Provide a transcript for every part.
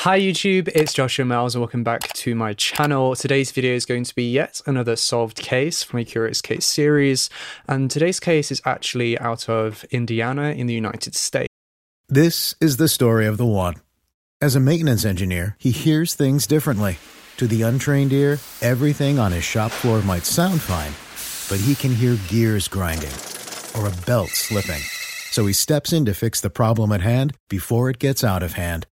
Hi YouTube, it's Joshua Miles and welcome back to my channel. Today's video is going to be yet another solved case from a Curious Case series, and today's case is actually out of Indiana in the United States. This is the story of the one. As a maintenance engineer, he hears things differently. To the untrained ear, everything on his shop floor might sound fine, but he can hear gears grinding or a belt slipping. So he steps in to fix the problem at hand before it gets out of hand.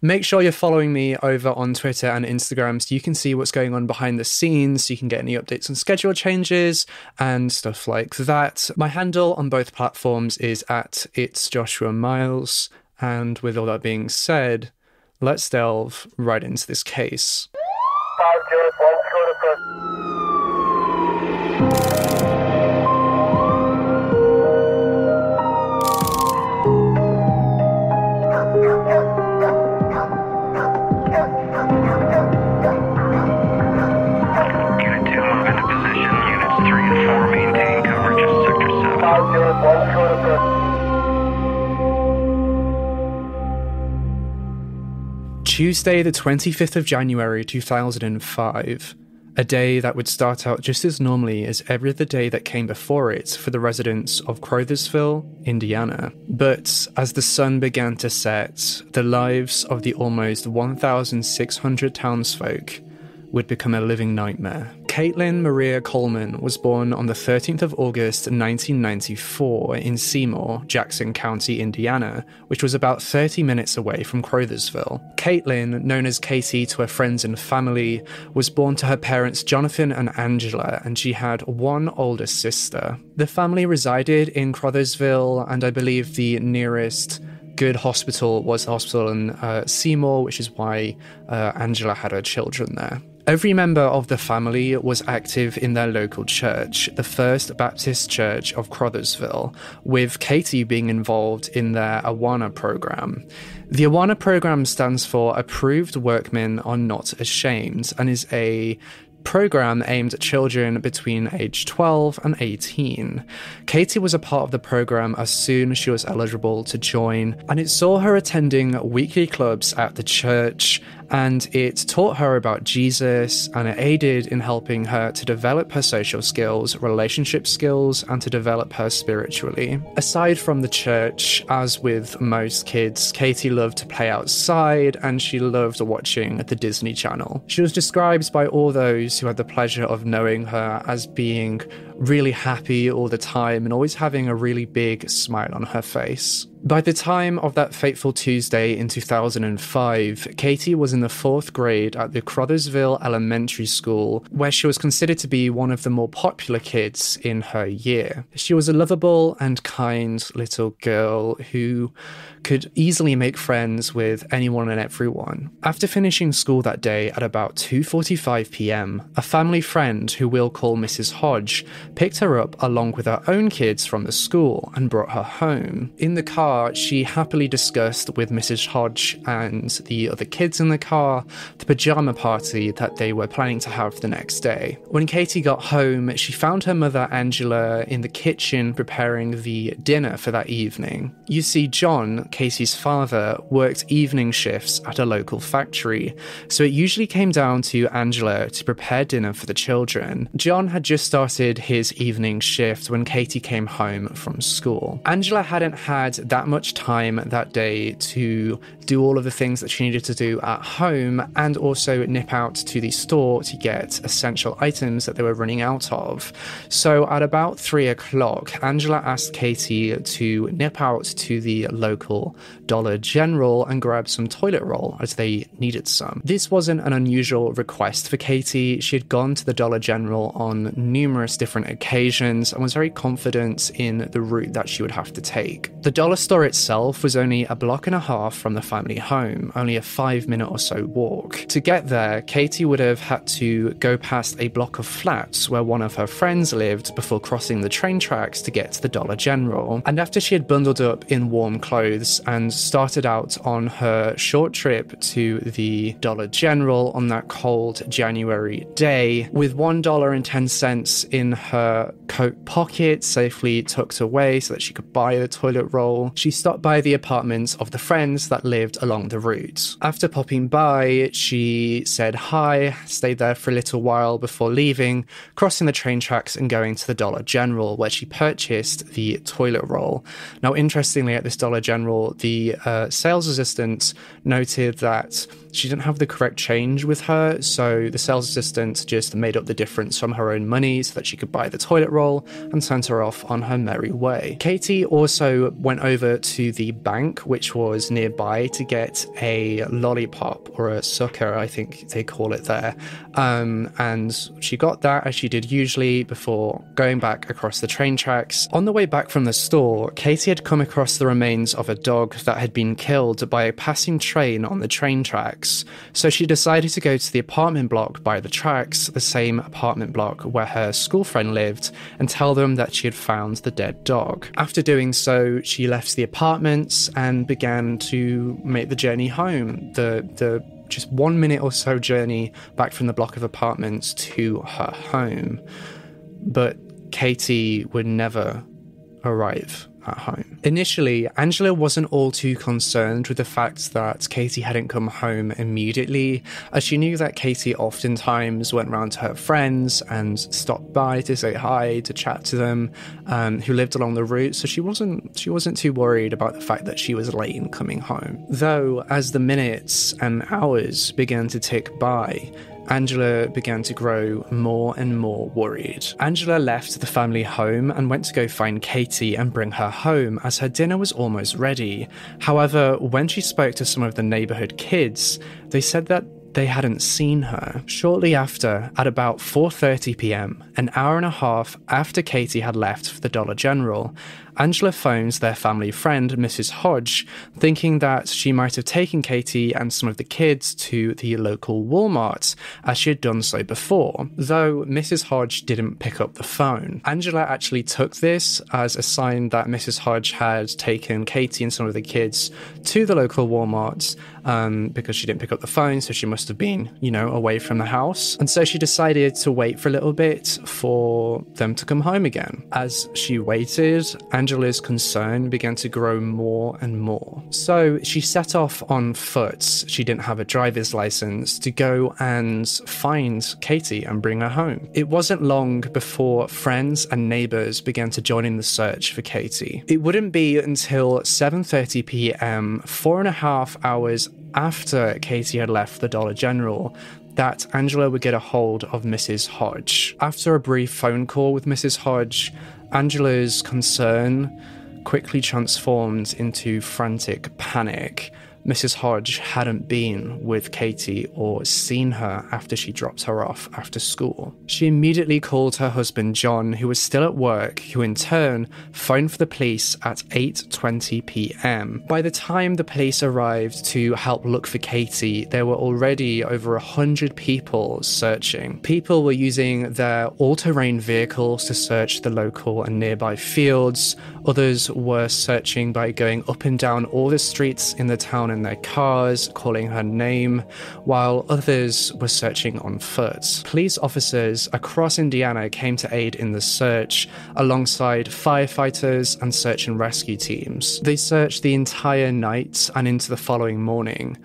Make sure you're following me over on Twitter and Instagram so you can see what's going on behind the scenes, so you can get any updates on schedule changes and stuff like that. My handle on both platforms is at It's Joshua Miles. And with all that being said, let's delve right into this case. Tuesday, the 25th of January 2005, a day that would start out just as normally as every other day that came before it for the residents of Crothersville, Indiana. But as the sun began to set, the lives of the almost 1,600 townsfolk would become a living nightmare. Katlyn Maria Collman was born on the 13th of August 1994 in Seymour, Jackson County, Indiana, which was about 30 minutes away from Crothersville. Katlyn, known as Katie to her friends and family, was born to her parents Jonathan and Angela, and she had one older sister. The family resided in Crothersville, and I believe the nearest good hospital was the hospital in uh, Seymour, which is why uh, Angela had her children there. Every member of the family was active in their local church, the First Baptist Church of Crothersville, with Katie being involved in their Awana program. The Awana program stands for Approved Workmen Are Not Ashamed and is a program aimed at children between age 12 and 18. Katie was a part of the program as soon as she was eligible to join, and it saw her attending weekly clubs at the church, and it taught her about Jesus, and it aided in helping her to develop her social skills, relationship skills, and to develop her spiritually. Aside from the church, as with most kids, Katie loved to play outside and she loved watching the Disney Channel. She was described by all those who had the pleasure of knowing her as being really happy all the time and always having a really big smile on her face. By the time of that fateful Tuesday in 2005, Katie was in the fourth grade at the Crothersville Elementary School, where she was considered to be one of the more popular kids in her year. She was a lovable and kind little girl who could easily make friends with anyone and everyone. After finishing school that day at about 2:45 p.m., a family friend who we'll call Mrs. Hodge picked her up along with her own kids from the school and brought her home. In the car, car, she happily discussed with Mrs. Hodge and the other kids in the car the pajama party that they were planning to have the next day. When Katie got home, she found her mother Angela in the kitchen preparing the dinner for that evening. You see, John, Katie's father, worked evening shifts at a local factory, so it usually came down to Angela to prepare dinner for the children. John had just started his evening shift when Katie came home from school. Angela hadn't had that much time that day to do all of the things that she needed to do at home and also nip out to the store to get essential items that they were running out of. So at about three o'clock, Angela asked Katie to nip out to the local Dollar General and grab some toilet roll as they needed some. This wasn't an unusual request for Katie. She had gone to the Dollar General on numerous different occasions and was very confident in the route that she would have to take. The dollar store itself was only a block and a half from the family home, only a five minute or so walk. To get there, Katie would have had to go past a block of flats where one of her friends lived before crossing the train tracks to get to the Dollar General. And after she had bundled up in warm clothes and started out on her short trip to the Dollar General on that cold January day, with $1.10 in her coat pocket, safely tucked away so that she could buy the toilet roll, she stopped by the apartments of the friends that lived along the route. After popping by, she said hi, stayed there for a little while before leaving, crossing the train tracks and going to the Dollar General, where she purchased the toilet roll. Now, interestingly, at this Dollar General, the uh, sales assistant noted that she didn't have the correct change with her, so the sales assistant just made up the difference from her own money so that she could buy the toilet roll and sent her off on her merry way. Katie also went over to the bank, which was nearby, to get a lollipop or a sucker, I think they call it there. Um, and she got that as she did usually before going back across the train tracks. On the way back from the store, Katie had come across the remains of a dog that had been killed by a passing train on the train tracks. So she decided to go to the apartment block by the tracks, the same apartment block where her school friend lived, and tell them that she had found the dead dog. After doing so, she left the apartments and began to make the journey home. The the just one minute or so journey back from the block of apartments to her home. But Katie would never arrive at home. Initially, Angela wasn't all too concerned with the fact that Katie hadn't come home immediately, as she knew that Katie oftentimes went round to her friends and stopped by to say hi, to chat to them, um, who lived along the route. So she wasn't she wasn't too worried about the fact that she was late in coming home. Though, as the minutes and hours began to tick by, Angela began to grow more and more worried. Angela left the family home and went to go find Katie and bring her home as her dinner was almost ready. However, when she spoke to some of the neighborhood kids, they said that they hadn't seen her. Shortly after, at about 4:30 p.m., an hour and a half after Katie had left for the Dollar General, Angela phones their family friend, Mrs. Hodge, thinking that she might have taken Katie and some of the kids to the local Walmart, as she had done so before, though Mrs. Hodge didn't pick up the phone. Angela actually took this as a sign that Mrs. Hodge had taken Katie and some of the kids to the local Walmart um, because she didn't pick up the phone, so she must have been, you know, away from the house. And so she decided to wait for a little bit for them to come home again. As she waited, Angela's concern began to grow more and more. So she set off on foot. She didn't have a driver's license to go and find Katie and bring her home. It wasn't long before friends and neighbors began to join in the search for Katie. It wouldn't be until 7:30 p.m., four and a half hours after Katie had left the Dollar General, that Angela would get a hold of Mrs. Hodge. After a brief phone call with Mrs. Hodge, Angela's concern quickly transformed into frantic panic Mrs. Hodge hadn't been with Katie or seen her after she dropped her off after school. She immediately called her husband John, who was still at work, who in turn phoned for the police at 8:20 p.m. By the time the police arrived to help look for Katie, there were already over a hundred people searching. People were using their all-terrain vehicles to search the local and nearby fields. Others were searching by going up and down all the streets in the town in their cars, calling her name, while others were searching on foot. Police officers across Indiana came to aid in the search alongside firefighters and search and rescue teams. They searched the entire night and into the following morning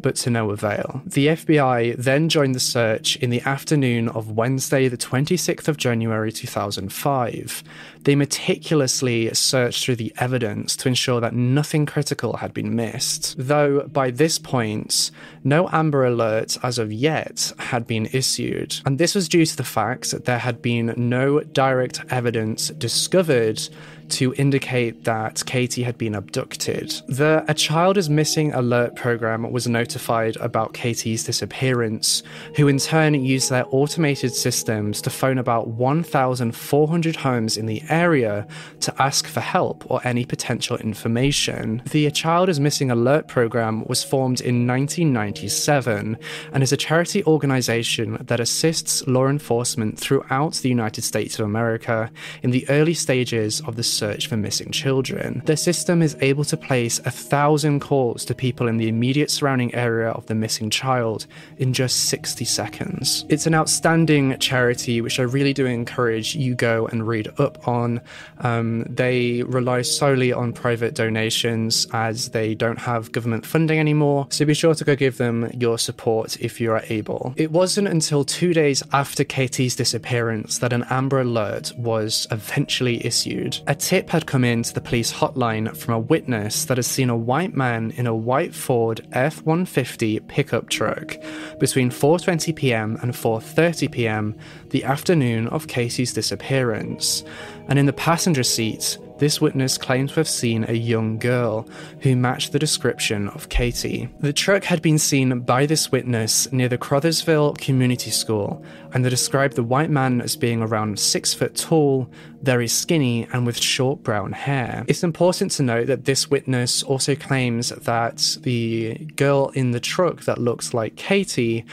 but to no avail. The FBI then joined the search in the afternoon of Wednesday, the 26th of January 2005. They meticulously searched through the evidence to ensure that nothing critical had been missed, though by this point, no Amber Alert as of yet had been issued. And this was due to the fact that there had been no direct evidence discovered to indicate that Katie had been abducted. The A Child is Missing alert program was notified about Katie's disappearance, who in turn used their automated systems to phone about 1,400 homes in the area to ask for help or any potential information. The A Child is Missing alert program was formed in 1997 and is a charity organization that assists law enforcement throughout the United States of America in the early stages of the search for missing children. The system is able to place a thousand calls to people in the immediate surrounding area of the missing child in just 60 seconds. It's an outstanding charity, which I really do encourage you go and read up on. Um, they rely solely on private donations as they don't have government funding anymore, so be sure to go give them your support if you are able. It wasn't until two days after Katie's disappearance that an Amber Alert was eventually issued. A tip had come in to the police hotline from a witness that has seen a white man in a white Ford F-150 pickup truck between 4:20 p.m. and 4:30 p.m. the afternoon of Katie's disappearance. And in the passenger seat, this witness claimed to have seen a young girl who matched the description of Katie. The truck had been seen by this witness near the Crothersville Community School, and they describe the white man as being around six foot tall, very skinny, and with short brown hair. It's important to note that this witness also claims that the girl in the truck that looks like Katie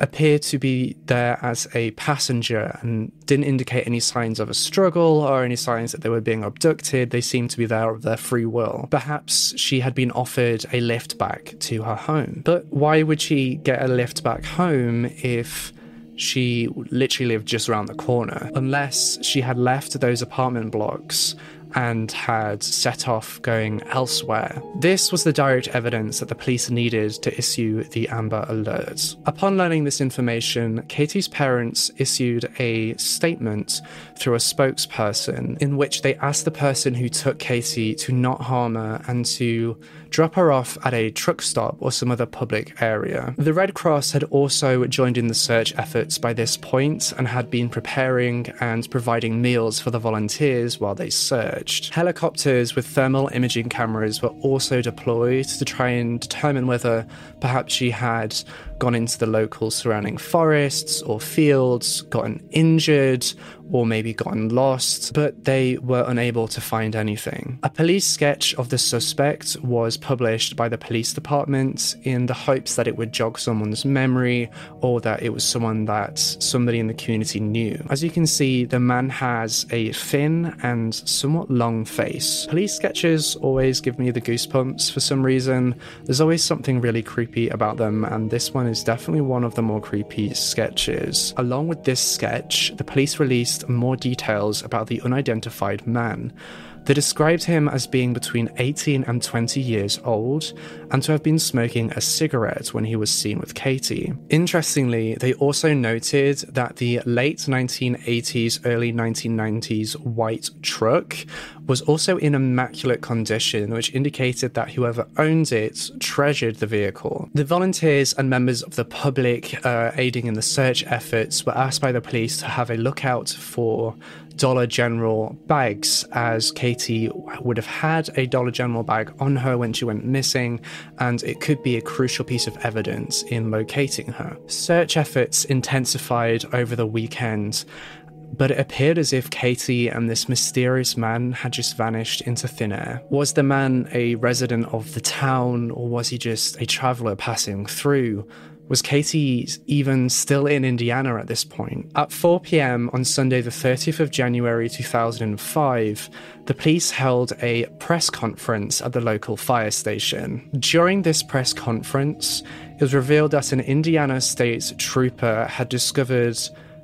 appeared to be there as a passenger and didn't indicate any signs of a struggle or any signs that they were being abducted. They seemed to be there of their free will. Perhaps she had been offered a lift back to her home. But why would she get a lift back home if she literally lived just around the corner? Unless she had left those apartment blocks and had set off going elsewhere. This was the direct evidence that the police needed to issue the Amber Alert. Upon learning this information, Katie's parents issued a statement through a spokesperson in which they asked the person who took Katie to not harm her and to drop her off at a truck stop or some other public area. The Red Cross had also joined in the search efforts by this point and had been preparing and providing meals for the volunteers while they searched. Helicopters with thermal imaging cameras were also deployed to try and determine whether perhaps she had gone into the local surrounding forests or fields, gotten injured, or maybe gotten lost, but they were unable to find anything. A police sketch of the suspect was published by the police department in the hopes that it would jog someone's memory or that it was someone that somebody in the community knew. As you can see, the man has a thin and somewhat long face. Police sketches always give me the goosebumps for some reason. There's always something really creepy about them, and this one is definitely one of the more creepy sketches. Along with this sketch, the police released more details about the unidentified man. They described him as being between 18 and 20 years old and to have been smoking a cigarette when he was seen with Katie. Interestingly, they also noted that the late 1980s, early 1990s white truck was also in immaculate condition, which indicated that whoever owned it treasured the vehicle. The volunteers and members of the public uh, aiding in the search efforts were asked by the police to have a lookout for Dollar General bags, as Katie would have had a Dollar General bag on her when she went missing, and it could be a crucial piece of evidence in locating her. Search efforts intensified over the weekend, but it appeared as if Katie and this mysterious man had just vanished into thin air. Was the man a resident of the town, or was he just a traveller passing through? Was Katie even still in Indiana at this point? At 4 pm on Sunday, the 30th of January 2005, the police held a press conference at the local fire station. During this press conference, it was revealed that an Indiana state trooper had discovered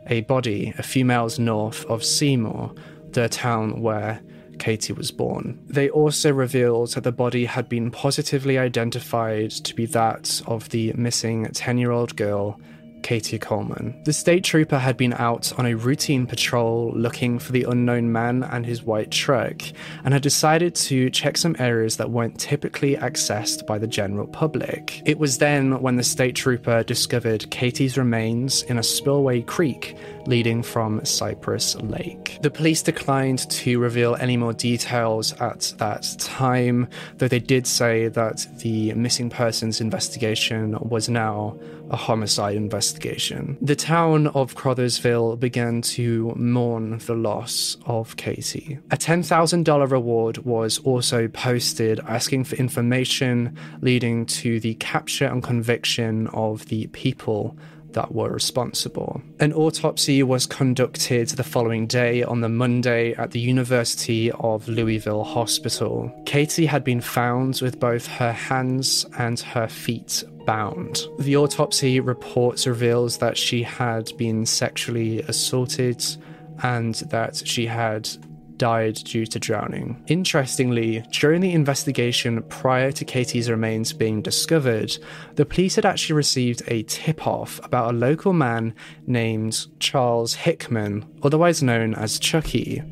a body a few miles north of Seymour, the town where Katie was born. They also revealed that the body had been positively identified to be that of the missing 10 year old girl Katie Collman. The state trooper had been out on a routine patrol looking for the unknown man and his white truck and had decided to check some areas that weren't typically accessed by the general public. It was then when the state trooper discovered Katie's remains in a spillway creek leading from Cypress Lake. The police declined to reveal any more details at that time, though they did say that the missing persons investigation was now a homicide investigation. The town of Crothersville began to mourn the loss of Katie. A $10,000 reward was also posted asking for information leading to the capture and conviction of the people that were responsible. An autopsy was conducted the following day on the Monday at the University of Louisville Hospital. Katie had been found with both her hands and her feet bound. The autopsy reports reveals that she had been sexually assaulted and that she had died due to drowning. Interestingly, during the investigation prior to Katie's remains being discovered, the police had actually received a tip off about a local man named Charles Hickman, otherwise known as Chucky.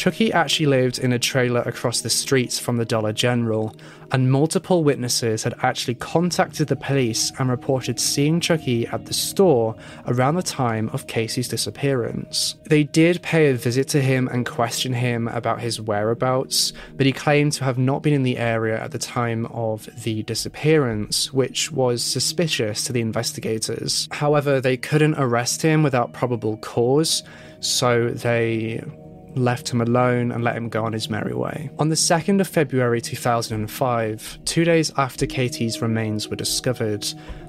Chucky actually lived in a trailer across the streets from the Dollar General, and multiple witnesses had actually contacted the police and reported seeing Chucky at the store around the time of Katie's disappearance. They did pay a visit to him and question him about his whereabouts, but he claimed to have not been in the area at the time of the disappearance, which was suspicious to the investigators. However, they couldn't arrest him without probable cause, so they left him alone and let him go on his merry way. On the 2nd of February 2005, two days after Katie's remains were discovered,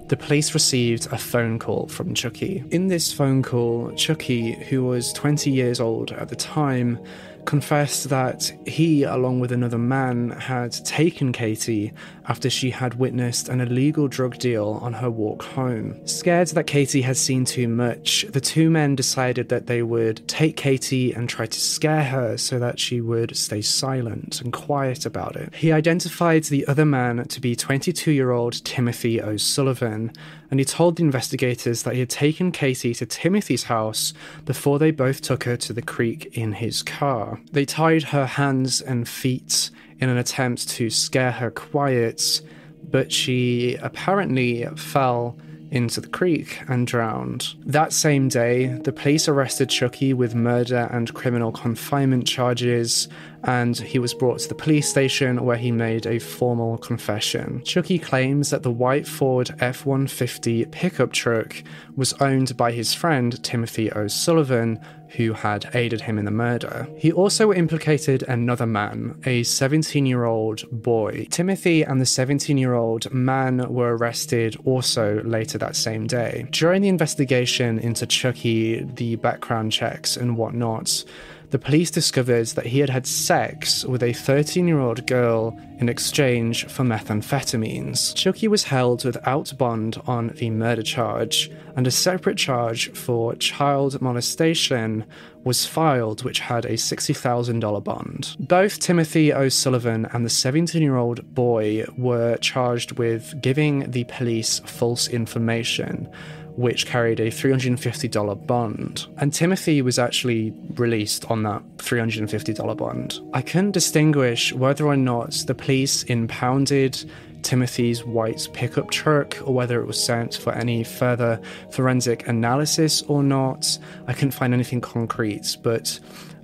the police received a phone call from Chucky. In this phone call, Chucky, who was 20 years old at the time, confessed that he, along with another man, had taken Katie after she had witnessed an illegal drug deal on her walk home. Scared that Katie had seen too much, the two men decided that they would take Katie and try to scare her so that she would stay silent and quiet about it. He identified the other man to be 22 year old Timothy O'Sullivan and he told the investigators that he had taken Katie to Timothy's house before they both took her to the creek in his car. They tied her hands and feet in an attempt to scare her quiet, but she apparently fell into the creek and drowned. That same day, the police arrested Chucky with murder and criminal confinement charges, and he was brought to the police station where he made a formal confession. Chucky claims that the white Ford F 150 pickup truck was owned by his friend Timothy O'Sullivan, who had aided him in the murder. He also implicated another man, a 17 year old boy. Timothy and the 17 year old man were arrested also later that same day. During the investigation into Chucky, the background checks and whatnot, the police discovered that he had had sex with a 13 year old girl in exchange for methamphetamines. Chucky was held without bond on the murder charge, and a separate charge for child molestation was filed, which had a $60,000 bond. Both Timothy O'Sullivan and the 17 year old boy were charged with giving the police false information which carried a $350 bond. And Timothy was actually released on that $350 bond. I couldn't distinguish whether or not the police impounded Timothy's white pickup truck or whether it was sent for any further forensic analysis or not. I couldn't find anything concrete, but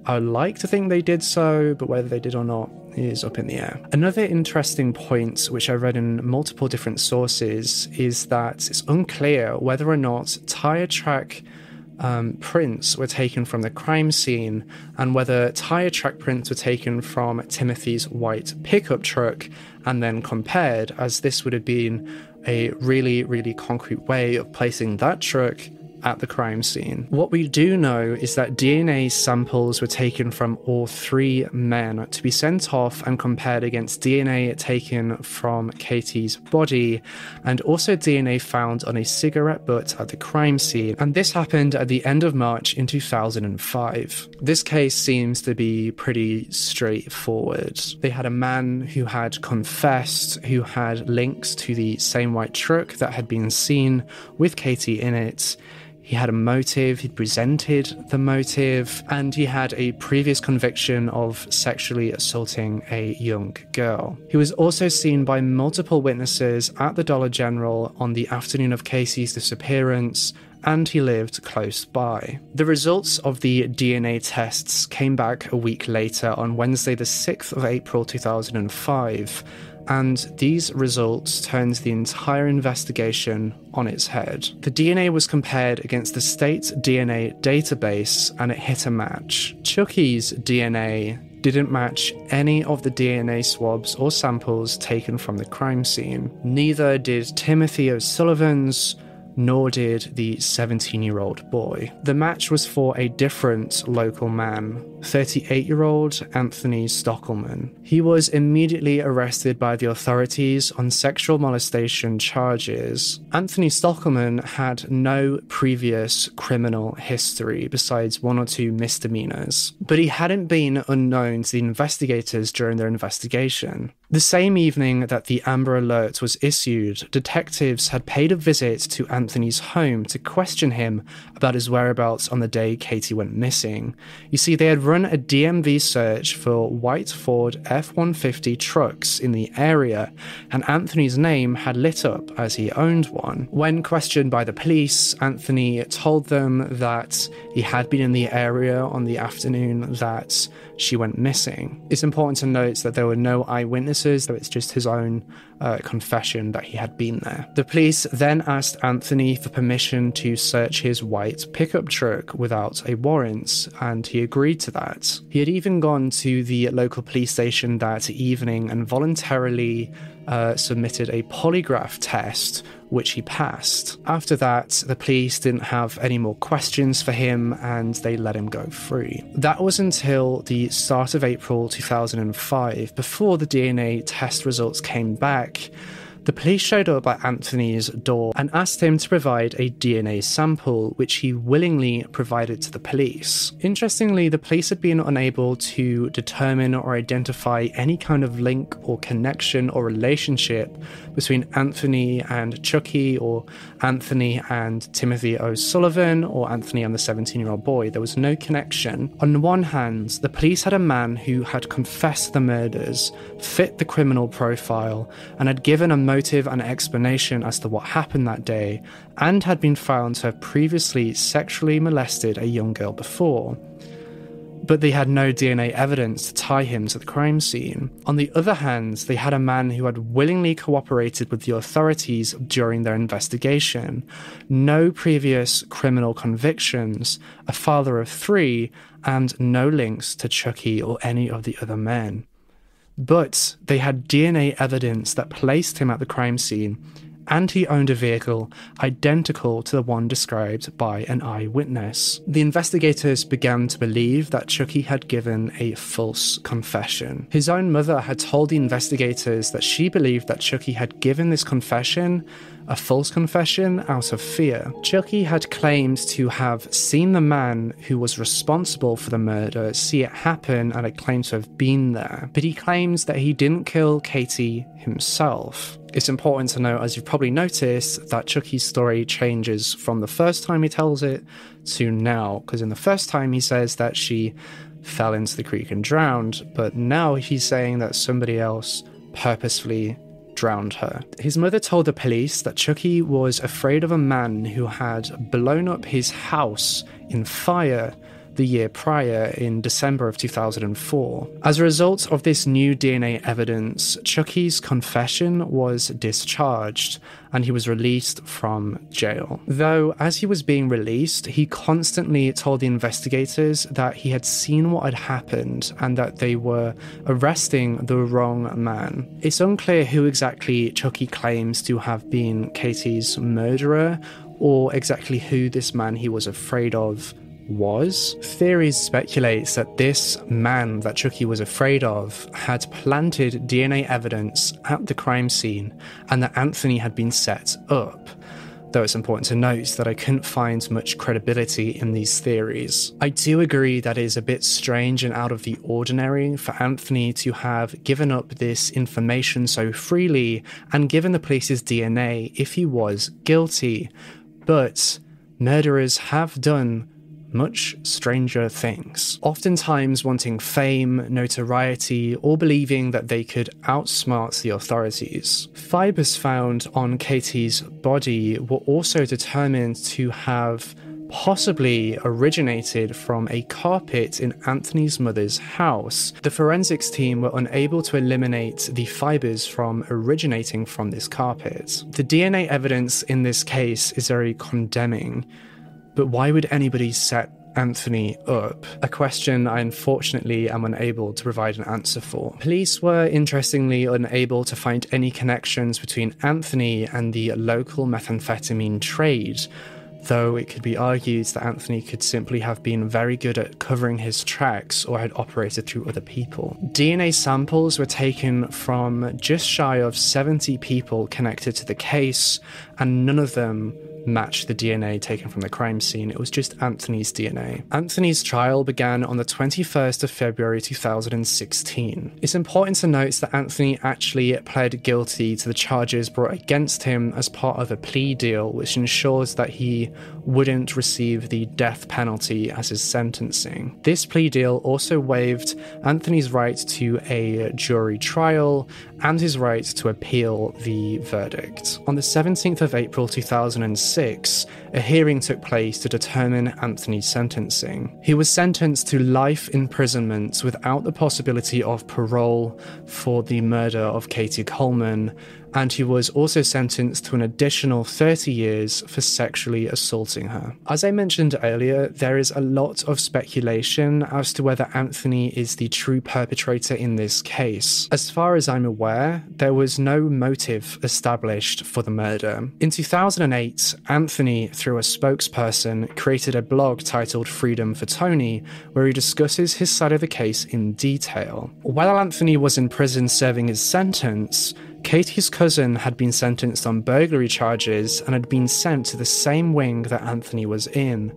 I like to think they did so, but whether they did or not is up in the air. Another interesting point, which I read in multiple different sources, is that it's unclear whether or not tire track um, prints were taken from the crime scene and whether tire track prints were taken from Timothy's white pickup truck and then compared, as this would have been a really, really concrete way of placing that truck at the crime scene. What we do know is that DNA samples were taken from all three men to be sent off and compared against DNA taken from Katie's body and also DNA found on a cigarette butt at the crime scene. And this happened at the end of March in 2005. This case seems to be pretty straightforward. They had a man who had confessed, who had links to the same white truck that had been seen with Katie in it. He had a motive, he'd presented the motive, and he had a previous conviction of sexually assaulting a young girl. He was also seen by multiple witnesses at the Dollar General on the afternoon of Katie's disappearance, and he lived close by. The results of the DNA tests came back a week later on Wednesday, the 6th of April 2005 and these results turned the entire investigation on its head. The DNA was compared against the state DNA database and it hit a match. Chucky's DNA didn't match any of the DNA swabs or samples taken from the crime scene. Neither did Timothy O'Sullivan's nor did the 17 year old boy. The match was for a different local man, 38 year old Anthony Stockelman. He was immediately arrested by the authorities on sexual molestation charges. Anthony Stockelman had no previous criminal history besides one or two misdemeanors, but he hadn't been unknown to the investigators during their investigation. The same evening that the Amber Alert was issued, detectives had paid a visit to Anthony's home to question him about his whereabouts on the day Katie went missing. You see, they had run a DMV search for white Ford F 150 trucks in the area, and Anthony's name had lit up as he owned one. When questioned by the police, Anthony told them that he had been in the area on the afternoon that she went missing. It's important to note that there were no eyewitnesses, so it's just his own uh, confession that he had been there. The police then asked Anthony for permission to search his white pickup truck without a warrant, and he agreed to that. He had even gone to the local police station that evening and voluntarily uh, submitted a polygraph test, which he passed. After that, the police didn't have any more questions for him and they let him go free. That was until the start of April 2005, before the DNA test results came back. The police showed up at Anthony's door and asked him to provide a DNA sample, which he willingly provided to the police. Interestingly, the police had been unable to determine or identify any kind of link or connection or relationship between Anthony and Chucky or Anthony and Timothy O'Sullivan or Anthony and the 17 year old boy. There was no connection. On one hand, the police had a man who had confessed the murders, fit the criminal profile, and had given a motive and explanation as to what happened that day, and had been found to have previously sexually molested a young girl before but they had no DNA evidence to tie him to the crime scene. On the other hand, they had a man who had willingly cooperated with the authorities during their investigation, no previous criminal convictions, a father of three, and no links to Chucky or any of the other men. But they had DNA evidence that placed him at the crime scene and he owned a vehicle identical to the one described by an eyewitness. The investigators began to believe that Chucky had given a false confession. His own mother had told the investigators that she believed that Chucky had given this confession a false confession out of fear. Chucky had claimed to have seen the man who was responsible for the murder see it happen and had claimed to have been there, but he claims that he didn't kill Katie himself. It's important to note, as you've probably noticed, that Chucky's story changes from the first time he tells it to now, because in the first time he says that she fell into the creek and drowned, but now he's saying that somebody else purposefully drowned her. His mother told the police that Chucky was afraid of a man who had blown up his house in fire the year prior in December of 2004. As a result of this new DNA evidence, Chucky's confession was discharged and he was released from jail. Though, as he was being released, he constantly told the investigators that he had seen what had happened and that they were arresting the wrong man. It's unclear who exactly Chucky claims to have been Katie's murderer or exactly who this man he was afraid of was. Theories speculates that this man that Chucky was afraid of had planted DNA evidence at the crime scene and that Anthony had been set up. Though it's important to note that I couldn't find much credibility in these theories. I do agree that it is a bit strange and out of the ordinary for Anthony to have given up this information so freely and given the police's DNA if he was guilty. But murderers have done much stranger things. Oftentimes wanting fame, notoriety, or believing that they could outsmart the authorities. Fibers found on Katie's body were also determined to have possibly originated from a carpet in Anthony's mother's house. The forensics team were unable to eliminate the fibers from originating from this carpet. The DNA evidence in this case is very condemning. But why would anybody set Anthony up? A question I unfortunately am unable to provide an answer for. Police were interestingly unable to find any connections between Anthony and the local methamphetamine trade. Though it could be argued that Anthony could simply have been very good at covering his tracks or had operated through other people. DNA samples were taken from just shy of 70 people connected to the case, and none of them match the DNA taken from the crime scene. It was just Anthony's DNA. Anthony's trial began on the 21st of February 2016. It's important to note that Anthony actually pled guilty to the charges brought against him as part of a plea deal, which ensures that he wouldn't receive the death penalty as his sentencing. This plea deal also waived Anthony's right to a jury trial and his right to appeal the verdict. On the 17th of April 2006, a hearing took place to determine Anthony's sentencing. He was sentenced to life imprisonment without the possibility of parole for the murder of Katie Collman and he was also sentenced to an additional 30 years for sexually assaulting her. As I mentioned earlier, there is a lot of speculation as to whether Anthony is the true perpetrator in this case. As far as I'm aware, there was no motive established for the murder. In 2008, Anthony, through a spokesperson, created a blog titled Freedom for Tony, where he discusses his side of the case in detail. While Anthony was in prison serving his sentence, Katie's cousin had been sentenced on burglary charges and had been sent to the same wing that Anthony was in.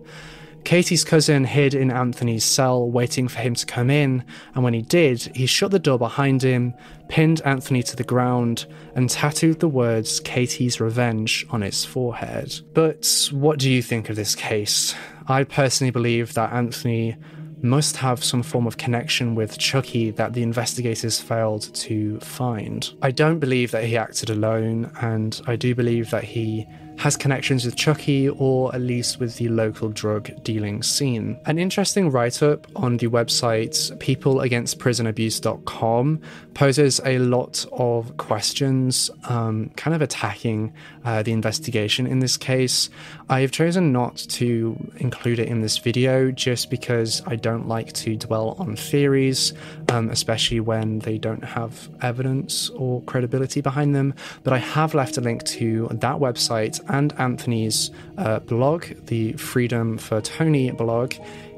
Katie's cousin hid in Anthony's cell, waiting for him to come in, and when he did, he shut the door behind him, pinned Anthony to the ground, and tattooed the words Katie's Revenge on his forehead. But what do you think of this case? I personally believe that Anthony must have some form of connection with Chucky that the investigators failed to find. I don't believe that he acted alone, and I do believe that he has connections with Chucky or at least with the local drug dealing scene. An interesting write up on the website peopleagainstprisonabuse.com poses a lot of questions, um, kind of attacking uh, the investigation in this case. I have chosen not to include it in this video just because I don't like to dwell on theories, um, especially when they don't have evidence or credibility behind them. But I have left a link to that website and Anthony's uh, blog, the Freedom for Tony blog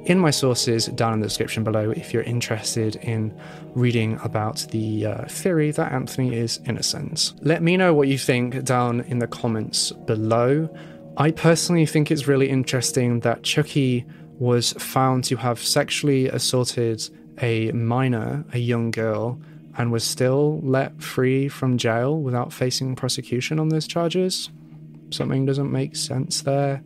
in my sources down in the description below if you're interested in reading about the uh, theory that Anthony is innocent. Let me know what you think down in the comments below. I personally think it's really interesting that Chucky was found to have sexually assaulted a minor, a young girl, and was still let free from jail without facing prosecution on those charges. Something doesn't make sense there.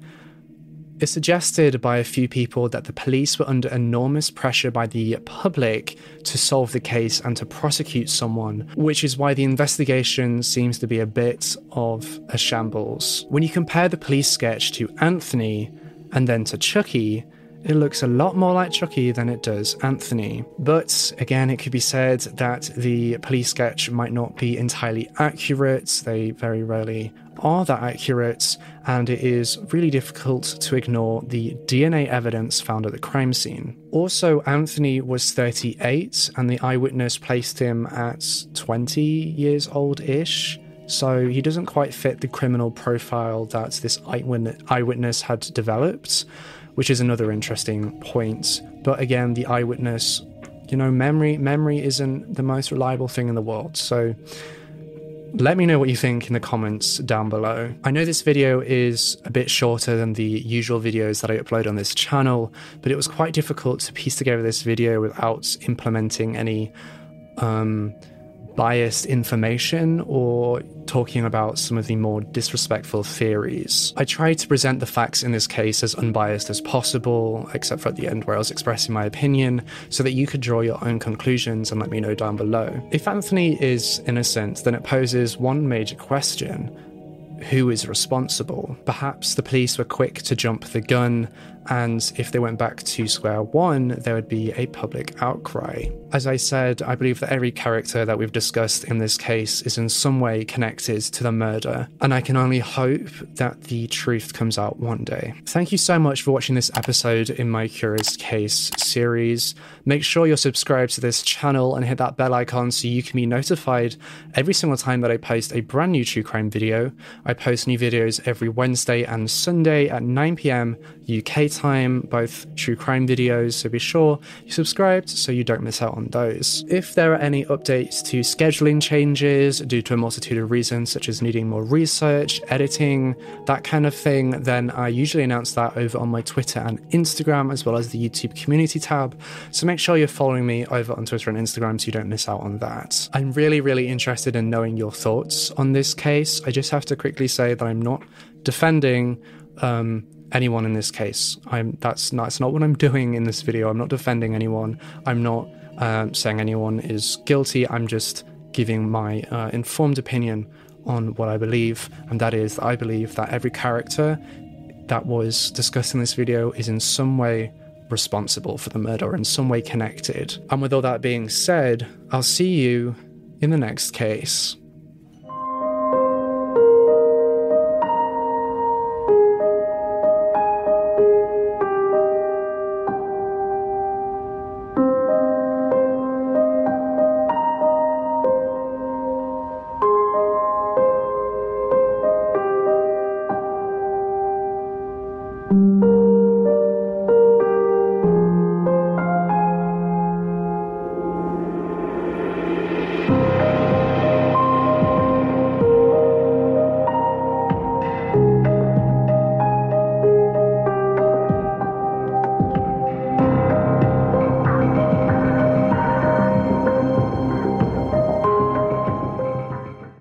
It's suggested by a few people that the police were under enormous pressure by the public to solve the case and to prosecute someone, which is why the investigation seems to be a bit of a shambles. When you compare the police sketch to Anthony and then to Chucky, it looks a lot more like Chucky than it does Anthony. But again, it could be said that the police sketch might not be entirely accurate. They very rarely are that accurate, and it is really difficult to ignore the DNA evidence found at the crime scene. Also, Anthony was 38, and the eyewitness placed him at 20 years old ish. So he doesn't quite fit the criminal profile that this eyewitness had developed, which is another interesting point. But again, the eyewitness, you know, memory memory isn't the most reliable thing in the world. So let me know what you think in the comments down below. I know this video is a bit shorter than the usual videos that I upload on this channel, but it was quite difficult to piece together this video without implementing any um, biased information or talking about some of the more disrespectful theories. I tried to present the facts in this case as unbiased as possible, except for at the end where I was expressing my opinion, so that you could draw your own conclusions and let me know down below. If Anthony is innocent, then it poses one major question who is responsible. Perhaps the police were quick to jump the gun, and if they went back to square one, there would be a public outcry. As I said, I believe that every character that we've discussed in this case is in some way connected to the murder, and I can only hope that the truth comes out one day. Thank you so much for watching this episode in my Curious Case series. Make sure you're subscribed to this channel and hit that bell icon so you can be notified every single time that I post a brand new true crime video. I post new videos every Wednesday and Sunday at 9 pm UK time, both true crime videos, so be sure you subscribed so you don't miss out on those. If there are any updates to scheduling changes due to a multitude of reasons, such as needing more research, editing, that kind of thing, then I usually announce that over on my Twitter and Instagram, as well as the YouTube community tab. So make sure you're following me over on Twitter and Instagram so you don't miss out on that. I'm really, really interested in knowing your thoughts on this case. I just have to quickly say that I'm not defending um, anyone in this case. I'm that's not, that's not what I'm doing in this video. I'm not defending anyone. I'm not um, saying anyone is guilty. I'm just giving my uh, informed opinion on what I believe, and that is that I believe that every character that was discussed in this video is in some way responsible for the murder, in some way connected. And with all that being said, I'll see you in the next case.